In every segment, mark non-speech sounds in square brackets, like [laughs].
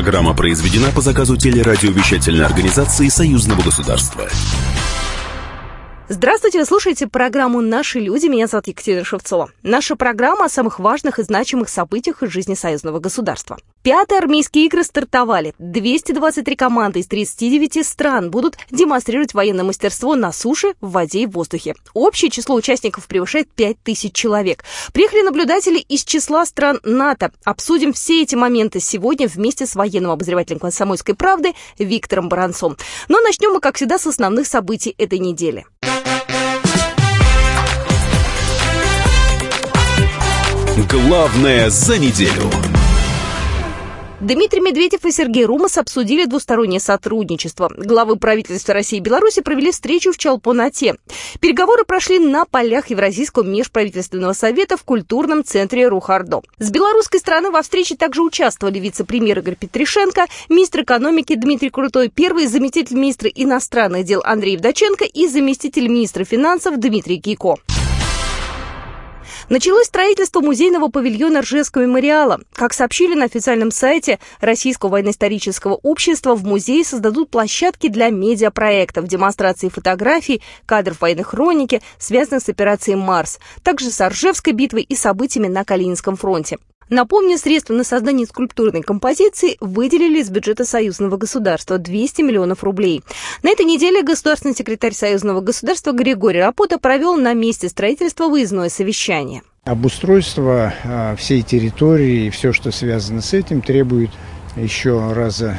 Программа произведена по заказу телерадиовещательной организации Союзного государства. Здравствуйте, вы слушаете программу «Наши люди». Меня зовут Екатерина Шевцова. Наша программа о самых важных и значимых событиях из жизни союзного государства. Пятые армейские игры стартовали. 223 команды из 39 стран будут демонстрировать военное мастерство на суше, в воде и в воздухе. Общее число участников превышает 5000 человек. Приехали наблюдатели из числа стран НАТО. Обсудим все эти моменты сегодня вместе с военным обозревателем «Комсомольской правды» Виктором Баранцом. Но начнем мы, как всегда, с основных событий этой недели. Главное за неделю. Дмитрий Медведев и Сергей Румас обсудили двустороннее сотрудничество. Главы правительства России и Беларуси провели встречу в Чалпонате. Переговоры прошли на полях Евразийского межправительственного совета в культурном центре Рухардо. С белорусской стороны во встрече также участвовали вице-премьер Игорь Петришенко, министр экономики Дмитрий Крутой, первый заместитель министра иностранных дел Андрей Евдоченко и заместитель министра финансов Дмитрий Гико. Началось строительство музейного павильона Ржевского мемориала. Как сообщили на официальном сайте Российского военно-исторического общества, в музее создадут площадки для медиапроектов, демонстрации фотографий, кадров военной хроники, связанных с операцией «Марс», также с Ржевской битвой и событиями на Калининском фронте. Напомню, средства на создание скульптурной композиции выделили из бюджета союзного государства 200 миллионов рублей. На этой неделе государственный секретарь союзного государства Григорий Рапота провел на месте строительства выездное совещание. Обустройство а, всей территории и все, что связано с этим, требует еще раза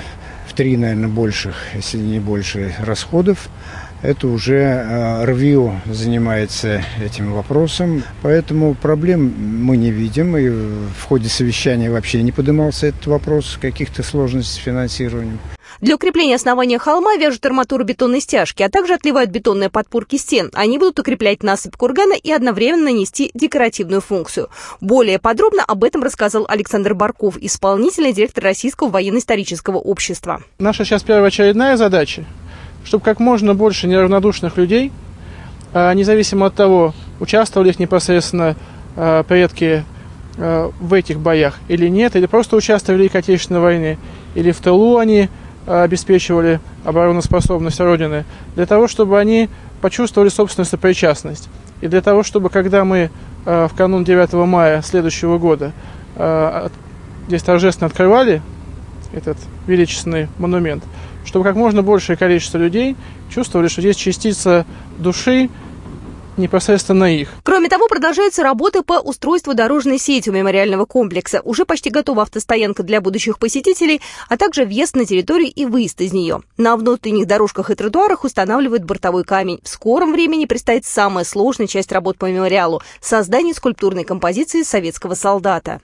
в три, наверное, больших, если не больше, расходов это уже э, РВИО занимается этим вопросом. Поэтому проблем мы не видим. И в ходе совещания вообще не поднимался этот вопрос каких-то сложностей с финансированием. Для укрепления основания холма вяжут арматуру бетонной стяжки, а также отливают бетонные подпорки стен. Они будут укреплять насыпь кургана и одновременно нести декоративную функцию. Более подробно об этом рассказал Александр Барков, исполнительный директор Российского военно-исторического общества. Наша сейчас первоочередная задача чтобы как можно больше неравнодушных людей, а, независимо от того, участвовали их непосредственно а, предки а, в этих боях или нет, или просто участвовали в Великой Отечественной войне, или в тылу они обеспечивали обороноспособность Родины, для того, чтобы они почувствовали собственную сопричастность. И для того, чтобы когда мы в канун 9 мая следующего года здесь торжественно открывали этот величественный монумент – чтобы как можно большее количество людей чувствовали, что здесь частица души непосредственно их. Кроме того, продолжаются работы по устройству дорожной сети у мемориального комплекса. Уже почти готова автостоянка для будущих посетителей, а также въезд на территорию и выезд из нее. На внутренних дорожках и тротуарах устанавливают бортовой камень. В скором времени предстоит самая сложная часть работ по мемориалу – создание скульптурной композиции советского солдата.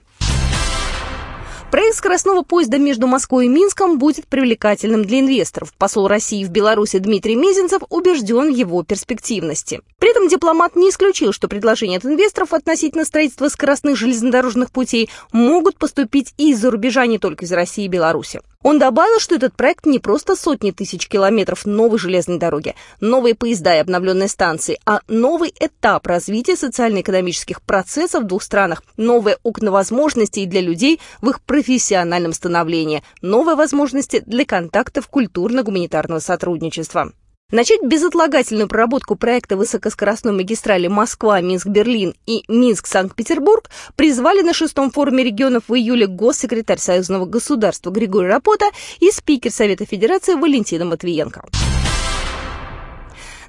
Проект скоростного поезда между Москвой и Минском будет привлекательным для инвесторов. Посол России в Беларуси Дмитрий Мезенцев убежден в его перспективности. При этом дипломат не исключил, что предложения от инвесторов относительно строительства скоростных железнодорожных путей могут поступить и из-за рубежа, не только из России и Беларуси. Он добавил, что этот проект не просто сотни тысяч километров новой железной дороги, новые поезда и обновленные станции, а новый этап развития социально-экономических процессов в двух странах, новые окна возможностей для людей в их профессиональном становлении, новые возможности для контактов культурно-гуманитарного сотрудничества. Начать безотлагательную проработку проекта высокоскоростной магистрали Москва-Минск-Берлин и Минск-Санкт-Петербург призвали на шестом форуме регионов в июле госсекретарь Союзного государства Григорий Рапота и спикер Совета Федерации Валентина Матвиенко.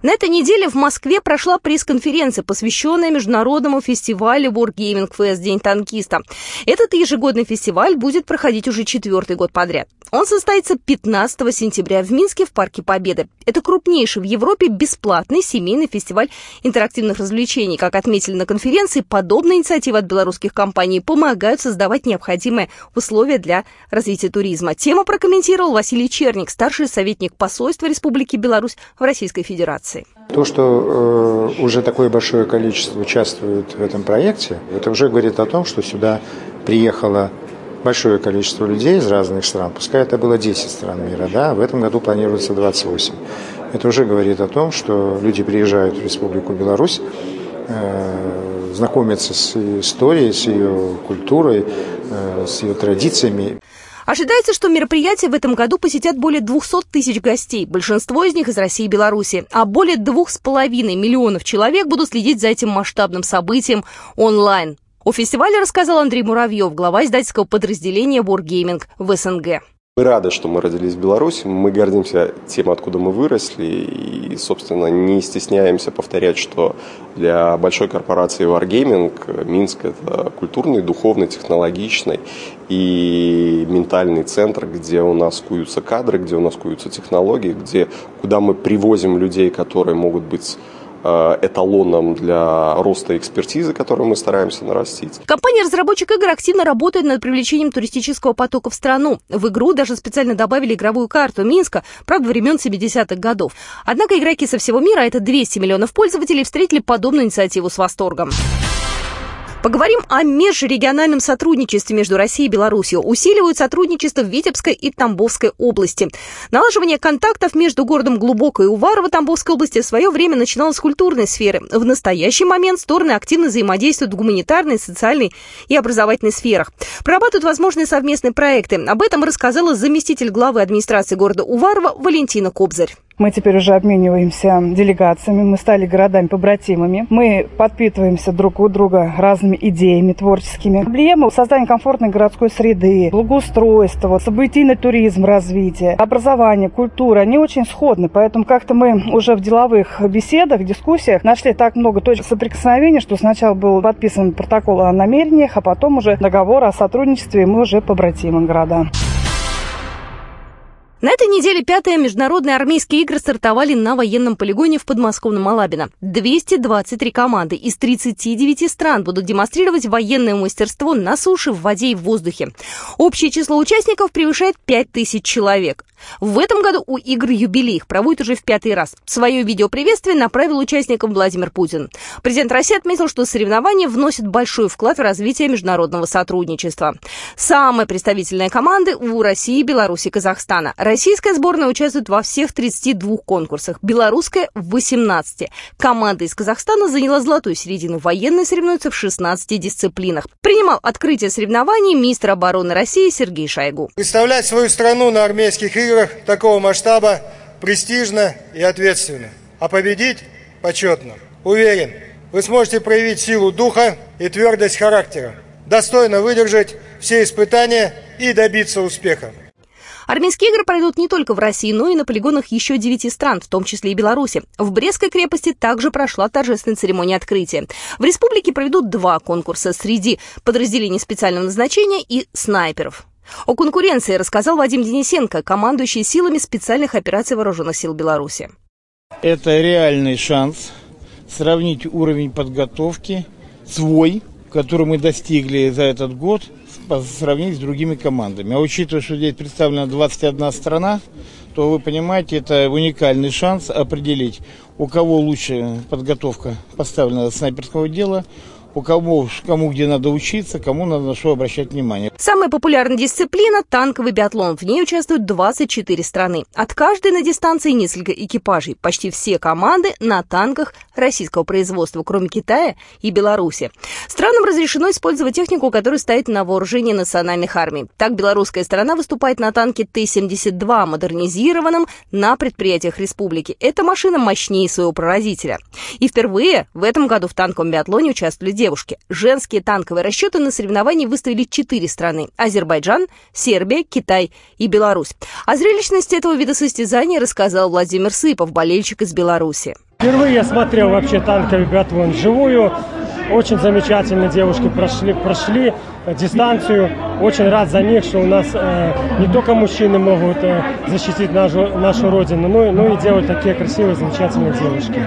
На этой неделе в Москве прошла пресс-конференция, посвященная международному фестивалю Wargaming Fest День танкиста. Этот ежегодный фестиваль будет проходить уже четвертый год подряд. Он состоится 15 сентября в Минске в Парке Победы. Это крупнейший в Европе бесплатный семейный фестиваль интерактивных развлечений. Как отметили на конференции, подобные инициативы от белорусских компаний помогают создавать необходимые условия для развития туризма. Тему прокомментировал Василий Черник, старший советник посольства Республики Беларусь в Российской Федерации. То, что э, уже такое большое количество участвует в этом проекте, это уже говорит о том, что сюда приехало большое количество людей из разных стран. Пускай это было 10 стран мира, да, в этом году планируется 28. Это уже говорит о том, что люди приезжают в Республику Беларусь, э, знакомятся с историей, с ее культурой, э, с ее традициями. Ожидается, что мероприятие в этом году посетят более 200 тысяч гостей, большинство из них из России и Беларуси, а более 2,5 миллионов человек будут следить за этим масштабным событием онлайн. О фестивале рассказал Андрей Муравьев, глава издательского подразделения Wargaming в СНГ. Мы рады, что мы родились в Беларуси, мы гордимся тем, откуда мы выросли, и, собственно, не стесняемся повторять, что для большой корпорации Wargaming Минск – это культурный, духовный, технологичный и ментальный центр, где у нас куются кадры, где у нас куются технологии, где, куда мы привозим людей, которые могут быть эталоном для роста экспертизы, которую мы стараемся нарастить. Компания-разработчик игр активно работает над привлечением туристического потока в страну. В игру даже специально добавили игровую карту Минска, правда, времен 70-х годов. Однако игроки со всего мира, а это 200 миллионов пользователей, встретили подобную инициативу с восторгом. Поговорим о межрегиональном сотрудничестве между Россией и Беларусью. Усиливают сотрудничество в Витебской и Тамбовской области. Налаживание контактов между городом Глубоко и Уварово Тамбовской области в свое время начиналось с культурной сферы. В настоящий момент стороны активно взаимодействуют в гуманитарной, социальной и образовательной сферах. Прорабатывают возможные совместные проекты. Об этом рассказала заместитель главы администрации города Уварово Валентина Кобзарь. Мы теперь уже обмениваемся делегациями, мы стали городами-побратимами. Мы подпитываемся друг у друга разными идеями творческими. Проблемы создания комфортной городской среды, благоустройства, событийный туризм, развитие, образование, культура, они очень сходны. Поэтому как-то мы уже в деловых беседах, дискуссиях нашли так много точек соприкосновения, что сначала был подписан протокол о намерениях, а потом уже договор о сотрудничестве, и мы уже побратимы города. На этой неделе пятые международные армейские игры стартовали на военном полигоне в подмосковном Алабино. 223 команды из 39 стран будут демонстрировать военное мастерство на суше, в воде и в воздухе. Общее число участников превышает 5000 человек. В этом году у игр юбилей их проводят уже в пятый раз. Свое видеоприветствие направил участникам Владимир Путин. Президент России отметил, что соревнования вносят большой вклад в развитие международного сотрудничества. Самые представительные команды у России, Беларуси Казахстана. Российская сборная участвует во всех 32 конкурсах, белорусская – в 18. Команда из Казахстана заняла золотую середину. Военные соревнуются в 16 дисциплинах. Принимал открытие соревнований министр обороны России Сергей Шойгу. Представлять свою страну на армейских играх играх такого масштаба престижно и ответственно, а победить почетно. Уверен, вы сможете проявить силу духа и твердость характера, достойно выдержать все испытания и добиться успеха. Армейские игры пройдут не только в России, но и на полигонах еще девяти стран, в том числе и Беларуси. В Брестской крепости также прошла торжественная церемония открытия. В республике проведут два конкурса среди подразделений специального назначения и снайперов. О конкуренции рассказал Вадим Денисенко, командующий силами специальных операций Вооруженных сил Беларуси. Это реальный шанс сравнить уровень подготовки свой, который мы достигли за этот год, сравнить с другими командами. А учитывая, что здесь представлена 21 страна, то вы понимаете, это уникальный шанс определить, у кого лучше подготовка поставлена снайперского дела, у кого, кому где надо учиться, кому надо на что обращать внимание. Самая популярная дисциплина – танковый биатлон. В ней участвуют 24 страны. От каждой на дистанции несколько экипажей. Почти все команды на танках российского производства, кроме Китая и Беларуси. Странам разрешено использовать технику, которая стоит на вооружении национальных армий. Так, белорусская сторона выступает на танке Т-72, модернизированном на предприятиях республики. Эта машина мощнее своего прародителя. И впервые в этом году в танковом биатлоне участвовали девушки. Женские танковые расчеты на соревновании выставили четыре страны Азербайджан, Сербия, Китай и Беларусь. О зрелищности этого вида состязания рассказал Владимир Сыпов, болельщик из Беларуси. Впервые я смотрел вообще танковый биатлон вживую. Очень замечательно девушки прошли, прошли дистанцию. Очень рад за них, что у нас э, не только мужчины могут э, защитить нашу, нашу родину, но, но и делать такие красивые, замечательные девушки.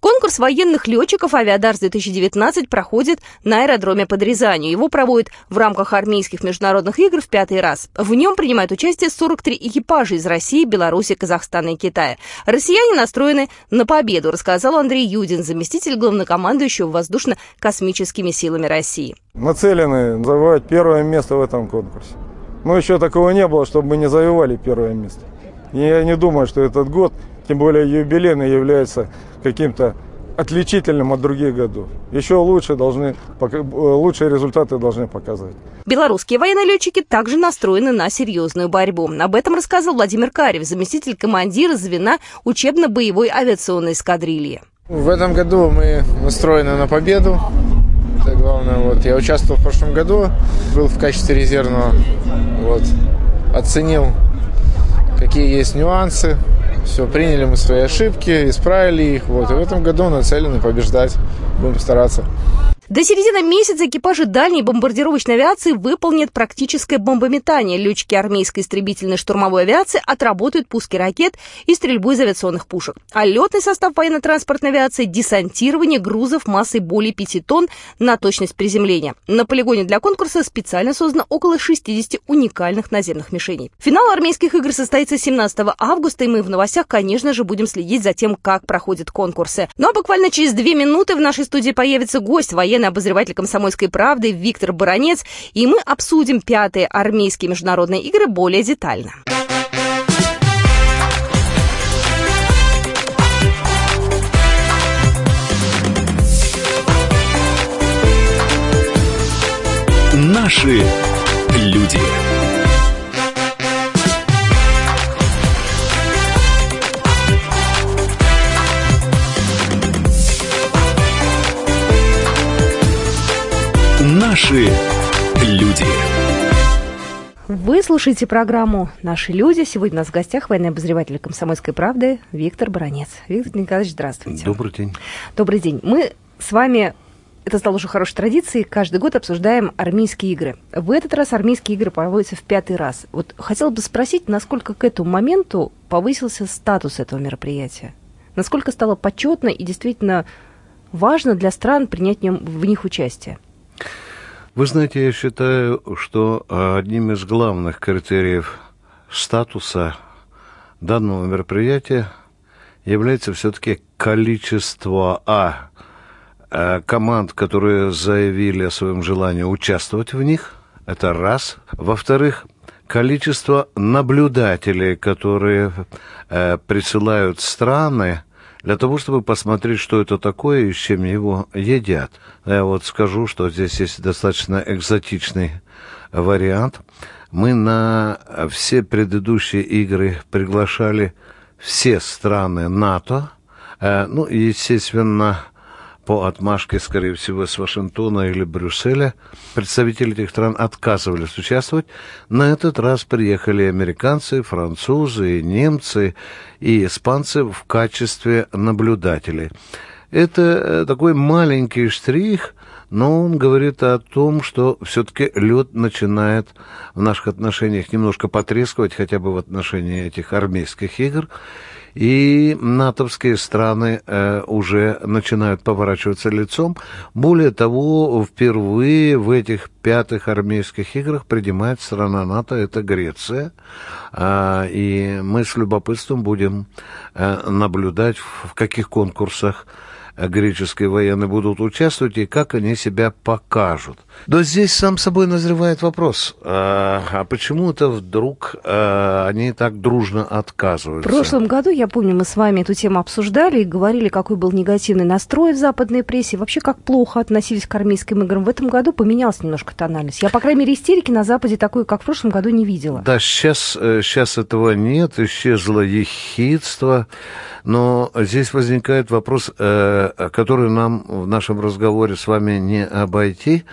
Конкурс военных летчиков «Авиадарс-2019» проходит на аэродроме под Рязанью. Его проводят в рамках армейских международных игр в пятый раз. В нем принимают участие 43 экипажа из России, Беларуси, Казахстана и Китая. Россияне настроены на победу, рассказал Андрей Юдин, заместитель главнокомандующего воздушно-космическими силами России. Нацелены завоевать первое место в этом конкурсе. Но еще такого не было, чтобы мы не завоевали первое место. Я не думаю, что этот год, тем более юбилейный, является каким-то отличительным от других годов. Еще лучше должны, лучшие результаты должны показать. Белорусские военные летчики также настроены на серьезную борьбу. Об этом рассказал Владимир Карев, заместитель командира звена учебно-боевой авиационной эскадрильи. В этом году мы настроены на победу. Это главное. Вот я участвовал в прошлом году, был в качестве резервного. Вот оценил, какие есть нюансы, все, приняли мы свои ошибки, исправили их. Вот. И в этом году нацелены побеждать. Будем стараться. До середины месяца экипажи дальней бомбардировочной авиации выполнят практическое бомбометание. Летчики армейской истребительной штурмовой авиации отработают пуски ракет и стрельбу из авиационных пушек. А летный состав военно-транспортной авиации – десантирование грузов массой более 5 тонн на точность приземления. На полигоне для конкурса специально создано около 60 уникальных наземных мишеней. Финал армейских игр состоится 17 августа, и мы в новостях, конечно же, будем следить за тем, как проходят конкурсы. Ну а буквально через две минуты в нашей студии появится гость военный военный обозреватель «Комсомольской правды» Виктор Баранец, и мы обсудим пятые армейские международные игры более детально. Наши люди. Наши люди. Вы слушаете программу «Наши люди». Сегодня у нас в гостях военный обозреватель «Комсомольской правды» Виктор Баранец. Виктор Николаевич, здравствуйте. Добрый день. Добрый день. Мы с вами это стало уже хорошей традицией. Каждый год обсуждаем армейские игры. В этот раз армейские игры проводятся в пятый раз. Вот хотела бы спросить, насколько к этому моменту повысился статус этого мероприятия? Насколько стало почетно и действительно важно для стран принять в, нем, в них участие? Вы знаете, я считаю, что одним из главных критериев статуса данного мероприятия является все-таки количество А э, команд, которые заявили о своем желании участвовать в них. Это раз. Во-вторых, количество наблюдателей, которые э, присылают страны для того, чтобы посмотреть, что это такое и с чем его едят. Я вот скажу, что здесь есть достаточно экзотичный вариант. Мы на все предыдущие игры приглашали все страны НАТО, э, ну, естественно, по отмашке, скорее всего, с Вашингтона или Брюсселя, представители этих стран отказывались участвовать. На этот раз приехали американцы, французы, немцы и испанцы в качестве наблюдателей. Это э, такой маленький штрих, но он говорит о том, что все-таки лед начинает в наших отношениях немножко потрескивать, хотя бы в отношении этих армейских игр и натовские страны э, уже начинают поворачиваться лицом. Более того, впервые в этих пятых армейских играх принимает страна НАТО, это Греция. Э, и мы с любопытством будем э, наблюдать, в каких конкурсах греческие военные будут участвовать и как они себя покажут. Но здесь сам собой назревает вопрос, а, а почему это вдруг а, они так дружно отказываются? В прошлом году, я помню, мы с вами эту тему обсуждали и говорили, какой был негативный настрой в западной прессе, вообще как плохо относились к армейским играм. В этом году поменялась немножко тональность. Я, по крайней мере, истерики на Западе такой, как в прошлом году, не видела. Да, сейчас, сейчас э, этого нет, исчезло ехидство, но здесь возникает вопрос, э, который нам в нашем разговоре с вами не обойти.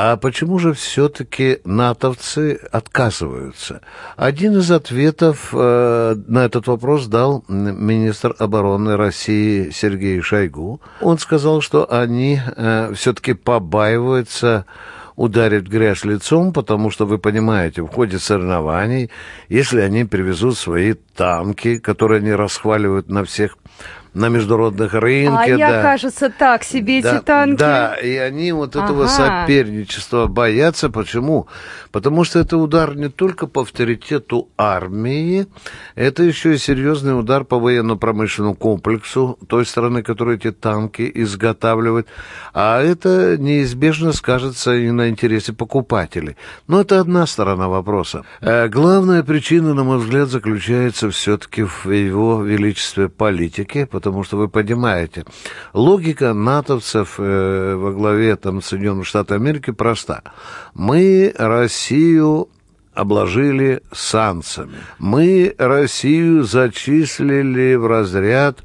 А почему же все-таки натовцы отказываются? Один из ответов э, на этот вопрос дал министр обороны России Сергей Шойгу. Он сказал, что они э, все-таки побаиваются ударить грязь лицом, потому что, вы понимаете, в ходе соревнований, если они привезут свои танки, которые они расхваливают на всех на международных рынках. А я, кажется, так себе да, эти танки. Да, и они вот этого ага. соперничества боятся. Почему? Потому что это удар не только по авторитету армии, это еще и серьезный удар по военно-промышленному комплексу той страны, которая эти танки изготавливает. А это неизбежно скажется и на интересе покупателей. Но это одна сторона вопроса. Э, главная причина, на мой взгляд, заключается все-таки в его величестве политике, потому что вы понимаете, логика натовцев э, во главе там, Соединенных Штатов Америки проста. Мы Россию обложили санкциями. Мы Россию зачислили в разряд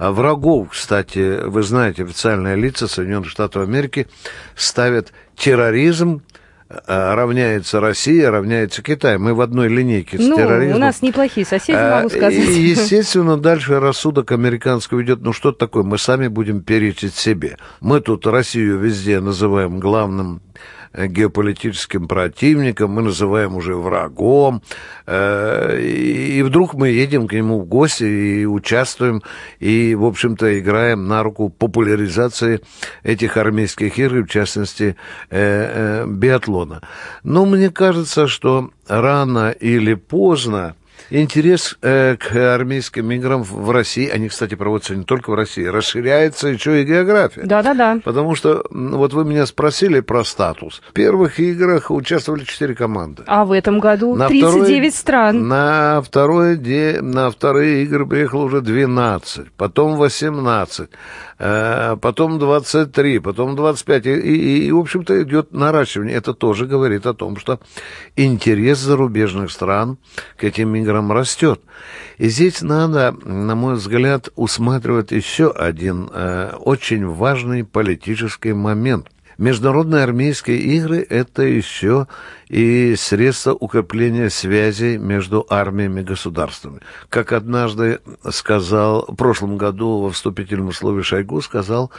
а врагов, кстати, вы знаете, официальные лица Соединенных Штатов Америки ставят терроризм равняется Россия, равняется Китай. Мы в одной линейке с ну, терроризмом. у нас неплохие соседи, могу а, сказать. И, [laughs] естественно, дальше рассудок американского идет, ну что такое, мы сами будем перечить себе. Мы тут Россию везде называем главным геополитическим противником, мы называем уже врагом, э, и вдруг мы едем к нему в гости и участвуем, и, в общем-то, играем на руку популяризации этих армейских игр, в частности, э, биатлона. Но мне кажется, что рано или поздно интерес э, к армейским играм в России, они, кстати, проводятся не только в России, расширяется еще и география. Да-да-да. Потому что, вот вы меня спросили про статус. В первых играх участвовали четыре команды. А в этом году на 39 второй, стран. На, второй де, на вторые игры приехало уже 12, потом 18. Э, потом 23, потом 25, и, и, и в общем-то, идет наращивание. Это тоже говорит о том, что интерес зарубежных стран к этим играм растет. И здесь надо, на мой взгляд, усматривать еще один э, очень важный политический момент – Международные армейские игры – это еще и средство укрепления связей между армиями и государствами. Как однажды сказал, в прошлом году во вступительном слове Шойгу сказал,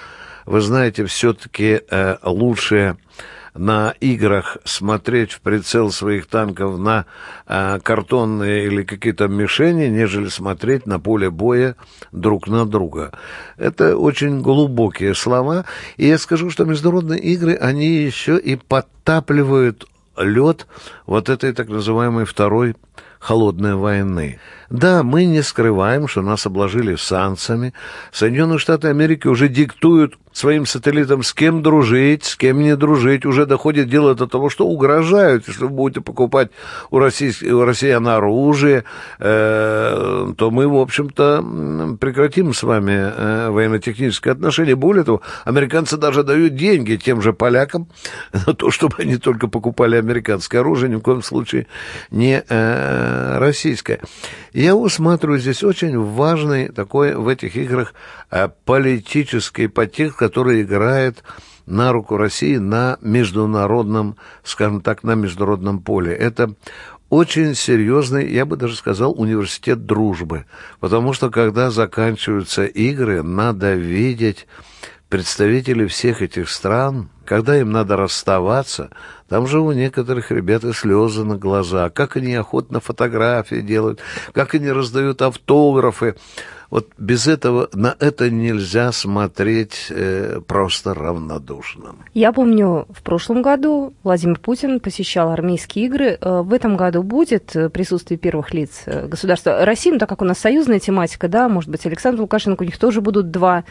вы знаете, все-таки э, лучшее на играх смотреть в прицел своих танков на э, картонные или какие-то мишени, нежели смотреть на поле боя друг на друга. Это очень глубокие слова. И я скажу, что международные игры, они еще и подтапливают лед вот этой так называемой второй холодной войны. Да, мы не скрываем, что нас обложили санкциями. Соединенные Штаты Америки уже диктуют своим сателлитам, с кем дружить, с кем не дружить. Уже доходит дело до того, что угрожают, если вы будете покупать у, российских, у россиян оружие, э, то мы, в общем-то, прекратим с вами э, военно-технические отношения. Более того, американцы даже дают деньги тем же полякам [laughs] на то, чтобы они только покупали американское оружие, ни в коем случае не э, российское. Я усматриваю здесь очень важный такой в этих играх э, политический подтекст, который играет на руку России на международном, скажем так, на международном поле. Это очень серьезный, я бы даже сказал, университет дружбы. Потому что, когда заканчиваются игры, надо видеть представителей всех этих стран, когда им надо расставаться, там же у некоторых ребят и слезы на глаза, как они охотно фотографии делают, как они раздают автографы. Вот без этого на это нельзя смотреть э, просто равнодушно. Я помню, в прошлом году Владимир Путин посещал армейские игры. Э, в этом году будет э, присутствие первых лиц э, государства России, ну, так как у нас союзная тематика, да, может быть, Александр Лукашенко, у них тоже будут два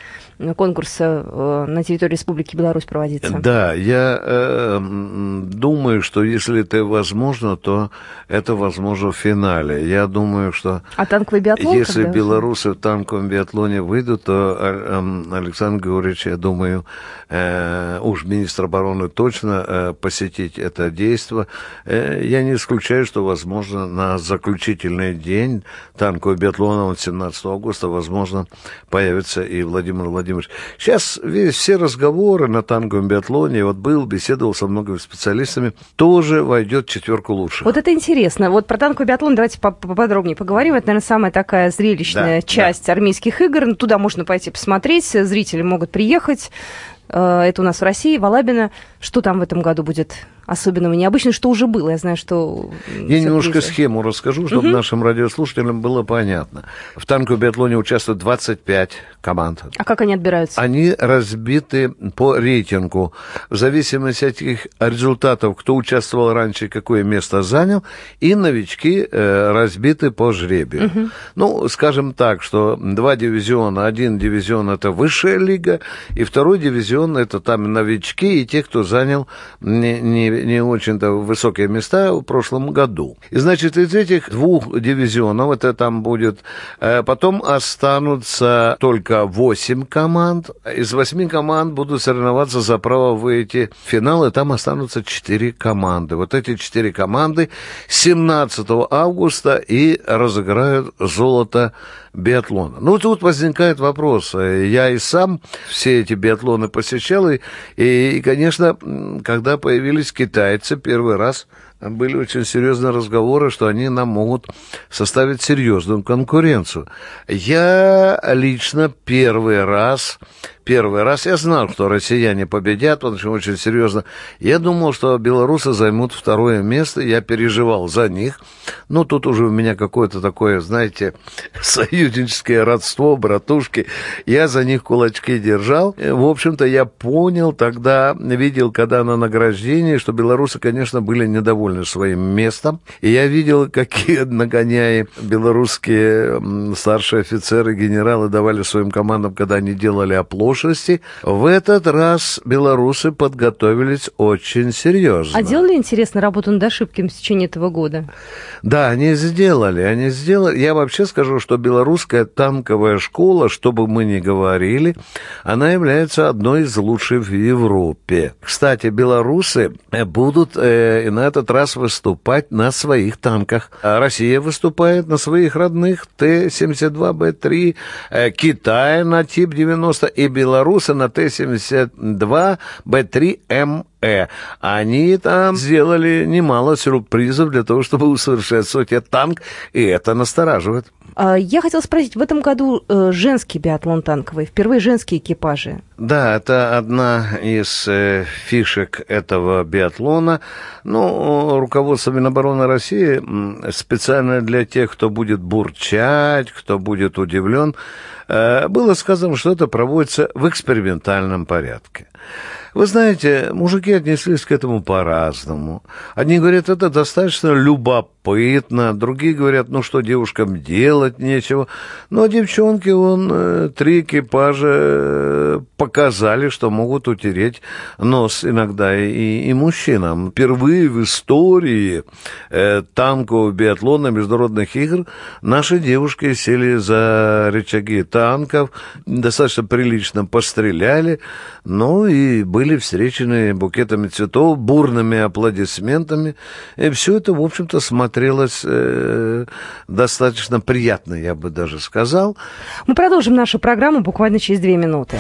конкурса на территории Республики Беларусь проводиться. Да, я э, думаю, что если это возможно, то это возможно в финале. Я думаю, что... А танковый биатлон Если белорусы танковом биатлоне выйдут, то эм, Александр Георгиевич, я думаю, э, уж министр обороны точно э, посетить это действие. Э, я не исключаю, что, возможно, на заключительный день танкового биатлона 17 августа, возможно, появится и Владимир Владимирович. Сейчас весь, все разговоры на танковом биатлоне, вот был, беседовал со многими специалистами, тоже войдет в четверку лучших. Вот это интересно. Вот про танковый биатлон давайте поподробнее поговорим. Это, наверное, самая такая зрелищная да, часть часть армейских игр. Ну, туда можно пойти посмотреть, зрители могут приехать. Э, это у нас в России, в Алабино. Что там в этом году будет особенного, необычного, что уже было? Я знаю, что... Я немножко схему расскажу, чтобы угу. нашим радиослушателям было понятно. В танковом биатлоне участвуют 25 команд. А как они отбираются? Они разбиты по рейтингу. В зависимости от их результатов, кто участвовал раньше, какое место занял, и новички э, разбиты по жребию. Угу. Ну, скажем так, что два дивизиона, один дивизион это высшая лига, и второй дивизион это там новички и те, кто занял не, не не очень-то высокие места в прошлом году. И, значит, из этих двух дивизионов, это там будет, э, потом останутся только восемь команд. Из восьми команд будут соревноваться за право выйти в финал, и там останутся четыре команды. Вот эти четыре команды 17 августа и разыграют золото биатлона. Ну, тут возникает вопрос. Я и сам все эти биатлоны посещал, и, и конечно, когда появились китайцы первый раз – были очень серьезные разговоры, что они нам могут составить серьезную конкуренцию. Я лично первый раз, первый раз, я знал, что россияне победят, потому что очень серьезно. Я думал, что белорусы займут второе место, я переживал за них. Но тут уже у меня какое-то такое, знаете, [laughs] союзническое родство, братушки. Я за них кулачки держал. В общем-то, я понял тогда, видел, когда на награждении, что белорусы, конечно, были недовольны довольны своим местом. И я видел, какие [laughs] нагоняи белорусские старшие офицеры, генералы давали своим командам, когда они делали оплошности. В этот раз белорусы подготовились очень серьезно. А делали, интересно, работу над ошибками в течение этого года? Да, они сделали. Они сделали. Я вообще скажу, что белорусская танковая школа, что бы мы ни говорили, она является одной из лучших в Европе. Кстати, белорусы будут э, на этот раз выступать на своих танках. А Россия выступает на своих родных Т-72Б3, э, Китай на Тип-90 и белорусы на Т-72Б3М Э. Они там сделали немало сюрпризов для того, чтобы усовершенствовать этот танк, и это настораживает. А, я хотела спросить, в этом году э, женский биатлон танковый, впервые женские экипажи. Да, это одна из э, фишек этого биатлона. Ну, руководство Минобороны России специально для тех, кто будет бурчать, кто будет удивлен, э, было сказано, что это проводится в экспериментальном порядке. Вы знаете, мужики отнеслись к этому по-разному. Одни говорят, это достаточно любопытно, другие говорят, ну что девушкам делать нечего. Ну а девчонки, он э, три экипажа э, показали, что могут утереть нос иногда и, и мужчинам. Впервые в истории э, танкового биатлона международных игр наши девушки сели за рычаги танков, достаточно прилично постреляли, ну и были встречены букетами цветов, бурными аплодисментами. И все это, в общем-то, смотрелось э, достаточно приятно, я бы даже сказал. Мы продолжим нашу программу буквально через две минуты.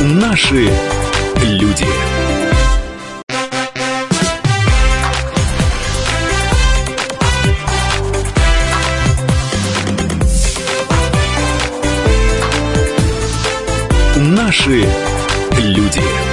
Наши люди. Наши люди.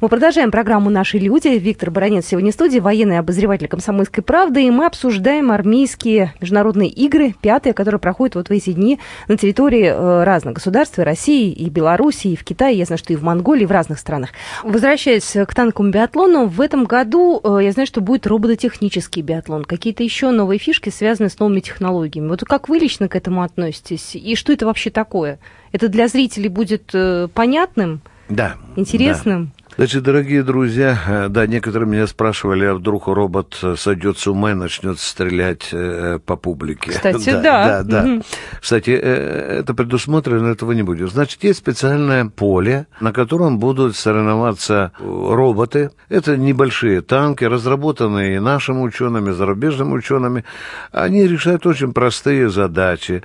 Мы продолжаем программу «Наши люди». Виктор Баранец сегодня в студии, военный обозреватель «Комсомольской правды». И мы обсуждаем армейские международные игры, пятые, которые проходят вот в эти дни на территории э, разных государств, и России, и Белоруссии, и в Китае, я знаю, что и в Монголии, и в разных странах. Возвращаясь к танковому биатлону, в этом году э, я знаю, что будет робототехнический биатлон. Какие-то еще новые фишки, связанные с новыми технологиями. Вот как вы лично к этому относитесь? И что это вообще такое? Это для зрителей будет э, понятным? Да. Интересным? Да. Значит, дорогие друзья, э, да, некоторые меня спрашивали, а вдруг робот сойдет с ума и начнет стрелять э, по публике. Кстати, да. Да, да. да. Кстати, э, это предусмотрено, этого не будет. Значит, есть специальное поле, на котором будут соревноваться роботы. Это небольшие танки, разработанные нашими учеными, зарубежными учеными. Они решают очень простые задачи.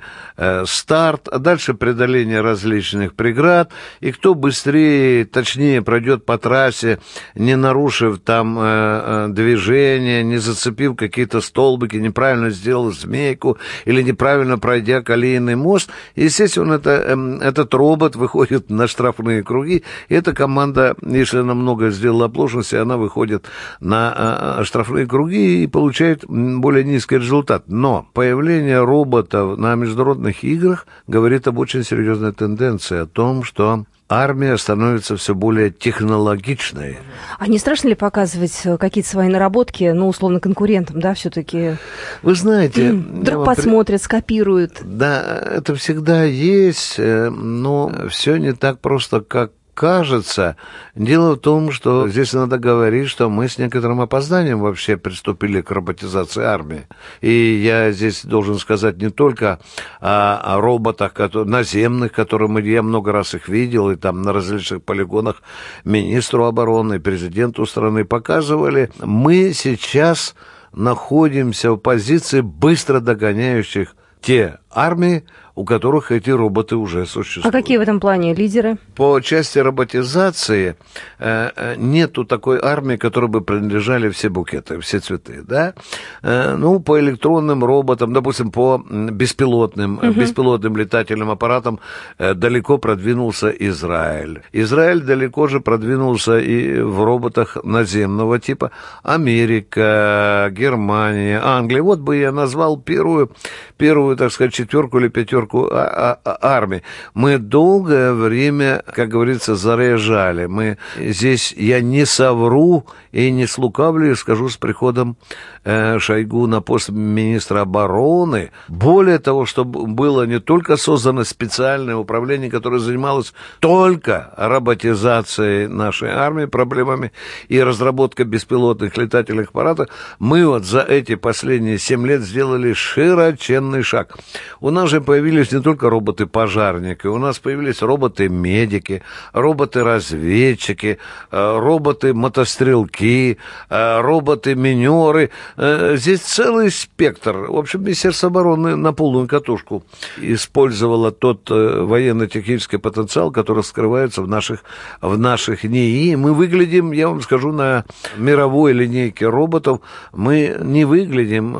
Старт, а дальше преодоление различных преград. И кто быстрее, точнее пройдет по трассе, не нарушив там э, э, движение, не зацепив какие-то столбики, неправильно сделал змейку или неправильно пройдя колейный мост, естественно, это, э, этот робот [laughs] выходит на штрафные круги, и эта команда, если она много сделала оплошности, она выходит на э, штрафные круги и получает более низкий результат. Но появление роботов на международных играх говорит об очень серьезной тенденции, о том, что армия становится все более технологичной. А не страшно ли показывать э, какие-то свои наработки, ну, условно, конкурентам, да, все-таки? Вы знаете... Вдруг посмотрят, при... скопируют. Да, это всегда есть, э, но все не так просто, как кажется, дело в том, что здесь надо говорить, что мы с некоторым опозданием вообще приступили к роботизации армии. И я здесь должен сказать не только о, о роботах которые, наземных, которые мы, я много раз их видел, и там на различных полигонах министру обороны, президенту страны показывали. Мы сейчас находимся в позиции быстро догоняющих те армии, у которых эти роботы уже существуют. А какие в этом плане лидеры? По части роботизации э, э, нету такой армии, которой бы принадлежали все букеты, все цветы, да? Э, ну, по электронным роботам, допустим, по беспилотным, угу. беспилотным летательным аппаратам далеко продвинулся Израиль. Израиль далеко же продвинулся и в роботах наземного типа. Америка, Германия, Англия. Вот бы я назвал первую, первую, так сказать, четверку или пятерку пятерку а, а, армии. Мы долгое время, как говорится, заряжали. Мы здесь, я не совру и не слукавлю, и скажу с приходом э, Шойгу на пост министра обороны. Более того, чтобы было не только создано специальное управление, которое занималось только роботизацией нашей армии, проблемами и разработкой беспилотных летательных аппаратов, мы вот за эти последние семь лет сделали широченный шаг. У нас же появились появились не только роботы-пожарники, у нас появились роботы-медики, роботы-разведчики, э, роботы-мотострелки, э, роботы-минеры. Э, здесь целый спектр. В общем, Министерство обороны на полную катушку использовало тот военно-технический потенциал, который скрывается в наших, в наших НИИ. Мы выглядим, я вам скажу, на мировой линейке роботов, мы не выглядим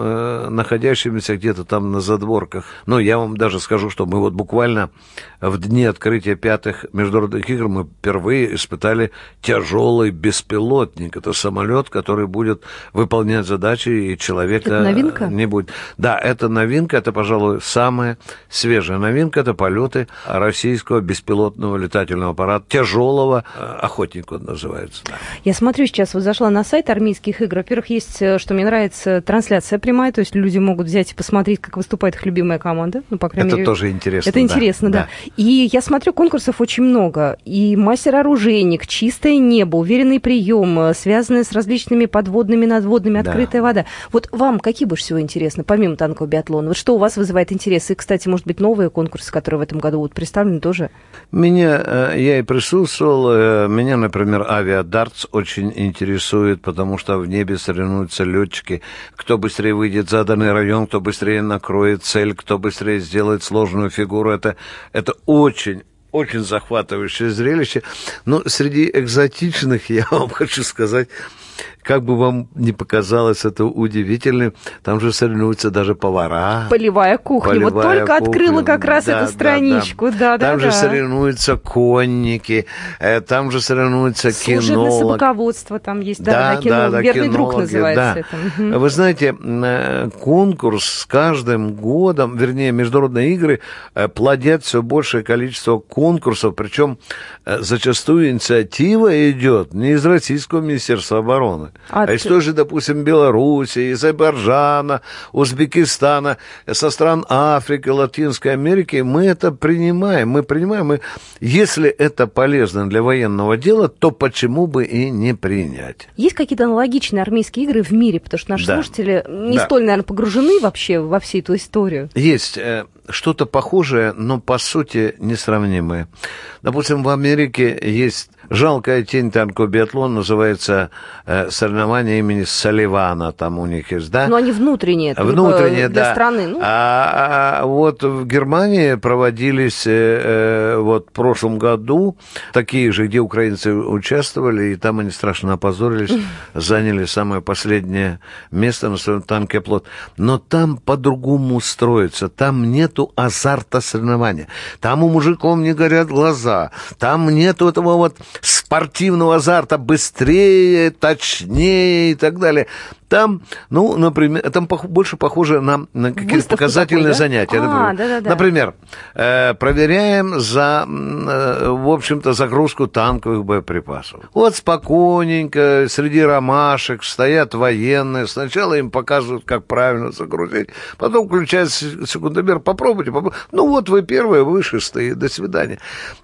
находящимися где-то там на задворках. Но я вам даже скажу, что мы вот буквально в дни открытия пятых международных игр мы впервые испытали тяжелый беспилотник. Это самолет, который будет выполнять задачи, и человека это новинка? не будет. Да, это новинка, это, пожалуй, самая свежая новинка. Это полеты российского беспилотного летательного аппарата, тяжелого э, охотника он называется. Да. Я смотрю сейчас, вот зашла на сайт армейских игр. Во-первых, есть, э, что мне нравится, трансляция прямая, то есть люди могут взять и посмотреть, как выступает их любимая команда. Ну, по крайней это мере, тоже интересно. Это да, интересно, да. да. И я смотрю, конкурсов очень много. И мастер-оружейник, чистое небо, уверенный прием, э, связанные с различными подводными, надводными, да. открытая вода. Вот вам какие больше всего интересны, помимо танкового биатлона? Вот что у вас вызывает интерес? И, кстати, может быть, новые конкурсы, которые в этом году будут представлены тоже? Меня, э, я и присутствовал, э, меня, например, авиадартс очень интересует, потому что в небе соревнуются летчики, кто быстрее выйдет в заданный район, кто быстрее накроет цель, кто быстрее сделает сложную фигуру. Это, это очень очень захватывающее зрелище. Но среди экзотичных, [laughs] я вам хочу сказать, как бы вам не показалось это удивительным, там же соревнуются даже повара. Полевая кухня. Полевая вот только кухня. открыла как раз да, эту страничку. Да, да. Да, там да, же соревнуются конники, э, там же соревнуются Служебное кинолог. собаководство там есть, да, да, кино, да, да верный друг называется да. это. Вы знаете, э, конкурс с каждым годом, вернее, международные игры э, плодят все большее количество конкурсов, причем зачастую инициатива идет не из Российского Министерства обороны, а, а из той же, допустим, Белоруссии, Азербайджана, Узбекистана, со стран Африки, Латинской Америки, мы это принимаем. Мы принимаем. И если это полезно для военного дела, то почему бы и не принять? Есть какие-то аналогичные армейские игры в мире? Потому что наши да. слушатели не да. столь, наверное, погружены вообще во всю эту историю. Есть э, что-то похожее, но по сути несравнимое. Допустим, в Америке есть Жалкая тень танкового биатлон называется э, соревнование имени Салливана, там у них есть, да? Но они внутренние, внутренние, для да. страны. Ну. А, а вот в Германии проводились э, э, вот в прошлом году такие же, где украинцы участвовали, и там они страшно опозорились, [laughs] заняли самое последнее место на своем танке плот. Но там по-другому строится, там нету азарта соревнования, там у мужиков не горят глаза, там нету этого вот спортивного азарта быстрее, точнее и так далее. Там, ну, например, там больше похоже на, на какие-то показательные такой, да? занятия. А, да, да, да. Например, э, проверяем за, э, в общем-то, загрузку танковых боеприпасов. Вот спокойненько, среди ромашек стоят военные. Сначала им показывают, как правильно загрузить, потом включается секундомер, попробуйте, попробуйте. Ну вот вы первые, вы шестые, до свидания.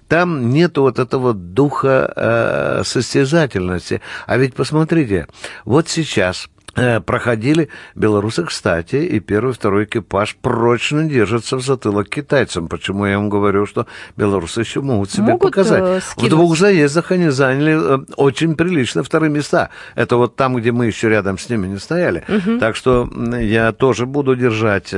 Там нет вот этого духа э, состязательности. А ведь посмотрите, вот сейчас проходили белорусы, кстати, и первый, второй экипаж прочно держатся в затылок китайцам. Почему я вам говорю, что белорусы еще могут себя могут показать? Э, в двух заездах они заняли э, очень прилично вторые места. Это вот там, где мы еще рядом с ними не стояли. Угу. Так что я тоже буду держать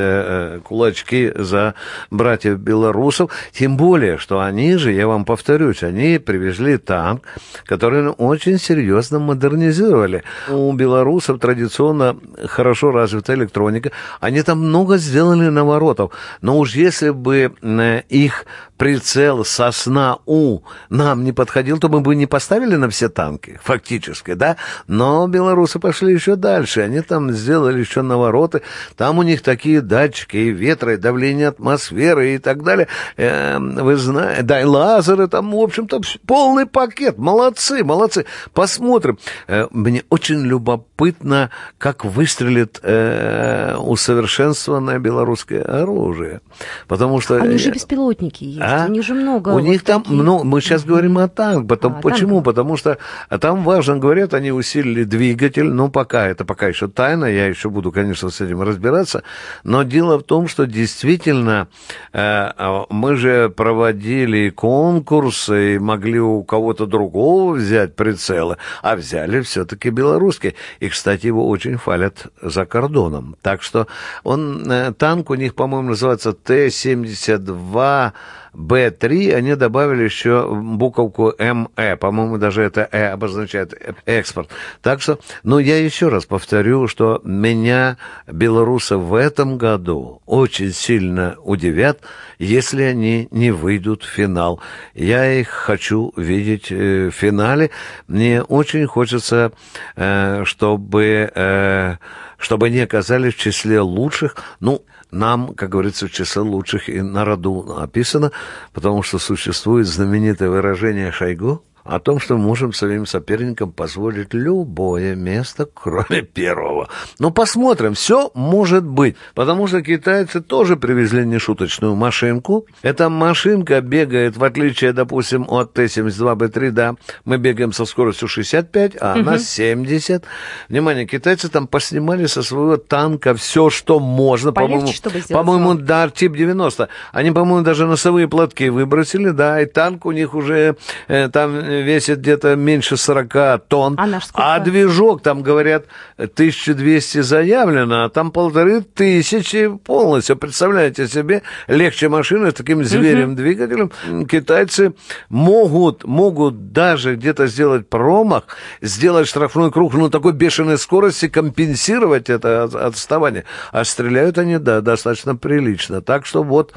кулачки за братьев белорусов. Тем более, что они же, я вам повторюсь, они привезли танк, который очень серьезно модернизировали. У белорусов традиционно традиционно хорошо развита электроника. Они там много сделали наворотов. Но уж если бы э, их прицел сосна У нам не подходил, то мы бы не поставили на все танки, фактически, да? Но белорусы пошли еще дальше. Они там сделали еще навороты. Там у них такие датчики и ветра, и давление атмосферы и так далее. Э, вы знаете, да, и лазеры там, в общем-то, полный пакет. Молодцы, молодцы. Посмотрим. Э, мне очень любопытно, как выстрелит э, усовершенствованное белорусское оружие. Потому что... Они же беспилотники есть. А? У них же много. У вот них там, таких. ну, мы сейчас говорим о танк. Потом, а, почему? Танк. Потому что там важно, говорят, они усилили двигатель. Ну, пока, это пока еще тайна. Я еще буду, конечно, с этим разбираться. Но дело в том, что действительно э, а, мы же проводили конкурсы и могли у кого-то другого взять прицелы, а взяли все-таки белорусский. И, кстати, его очень фалят за кордоном. Так что он, э, танк у них, по-моему, называется Т-72 Б3 они добавили еще буковку МЭ. По-моему, даже это Э обозначает экспорт. Так что, ну, я еще раз повторю, что меня белорусы в этом году очень сильно удивят, если они не выйдут в финал. Я их хочу видеть э, в финале. Мне очень хочется, э, чтобы э, чтобы они оказались в числе лучших. Ну, нам, как говорится, в числе лучших и на роду написано, потому что существует знаменитое выражение Шойгу, о том, что мы можем своим соперникам позволить любое место, кроме первого. Но посмотрим, все может быть, потому что китайцы тоже привезли нешуточную машинку. Эта машинка бегает, в отличие, допустим, от Т-72Б3, да, мы бегаем со скоростью 65, а она угу. 70. Внимание, китайцы там поснимали со своего танка все, что можно. по-моему, по-моему, да, тип 90. Они, по-моему, даже носовые платки выбросили, да, и танк у них уже э, там весит где-то меньше 40 тонн. А, наш а движок, там, говорят, 1200 заявлено, а там полторы тысячи полностью. Представляете себе, легче машины с таким зверем-двигателем. Китайцы могут, могут даже где-то сделать промах, сделать штрафной круг, ну, такой бешеной скорости, компенсировать это отставание. А стреляют они, да, достаточно прилично. Так что вот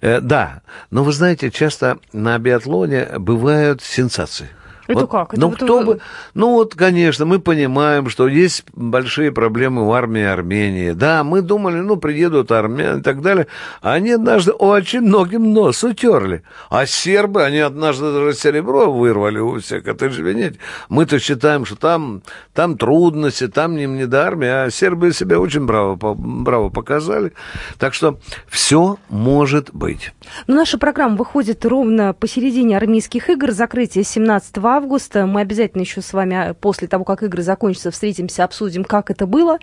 Э, да, но вы знаете, часто на биатлоне бывают сенсации. pracy Это вот, как? Это ну, вот кто вы... бы... Ну, вот, конечно, мы понимаем, что есть большие проблемы в армии Армении. Да, мы думали, ну, приедут армяне и так далее. Они однажды очень многим нос утерли. А сербы, они однажды даже серебро вырвали у всех. Это же винить. Мы-то считаем, что там, там трудности, там не, не до армии. А сербы себя очень браво, браво показали. Так что все может быть. Но наша программа выходит ровно посередине армейских игр. Закрытие 17 августа августа. Мы обязательно еще с вами после того, как игры закончатся, встретимся, обсудим, как это было.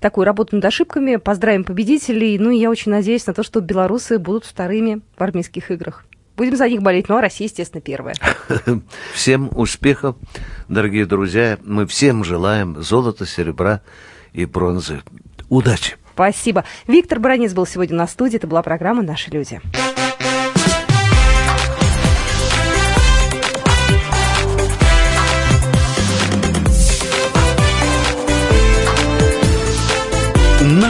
Такую работу над ошибками. Поздравим победителей. Ну и я очень надеюсь на то, что белорусы будут вторыми в армейских играх. Будем за них болеть, ну а Россия, естественно, первая. [laughs] Всем успехов, дорогие друзья. Мы всем желаем золота, серебра и бронзы. Удачи! Спасибо. Виктор Бронец был сегодня на студии. Это была программа «Наши люди».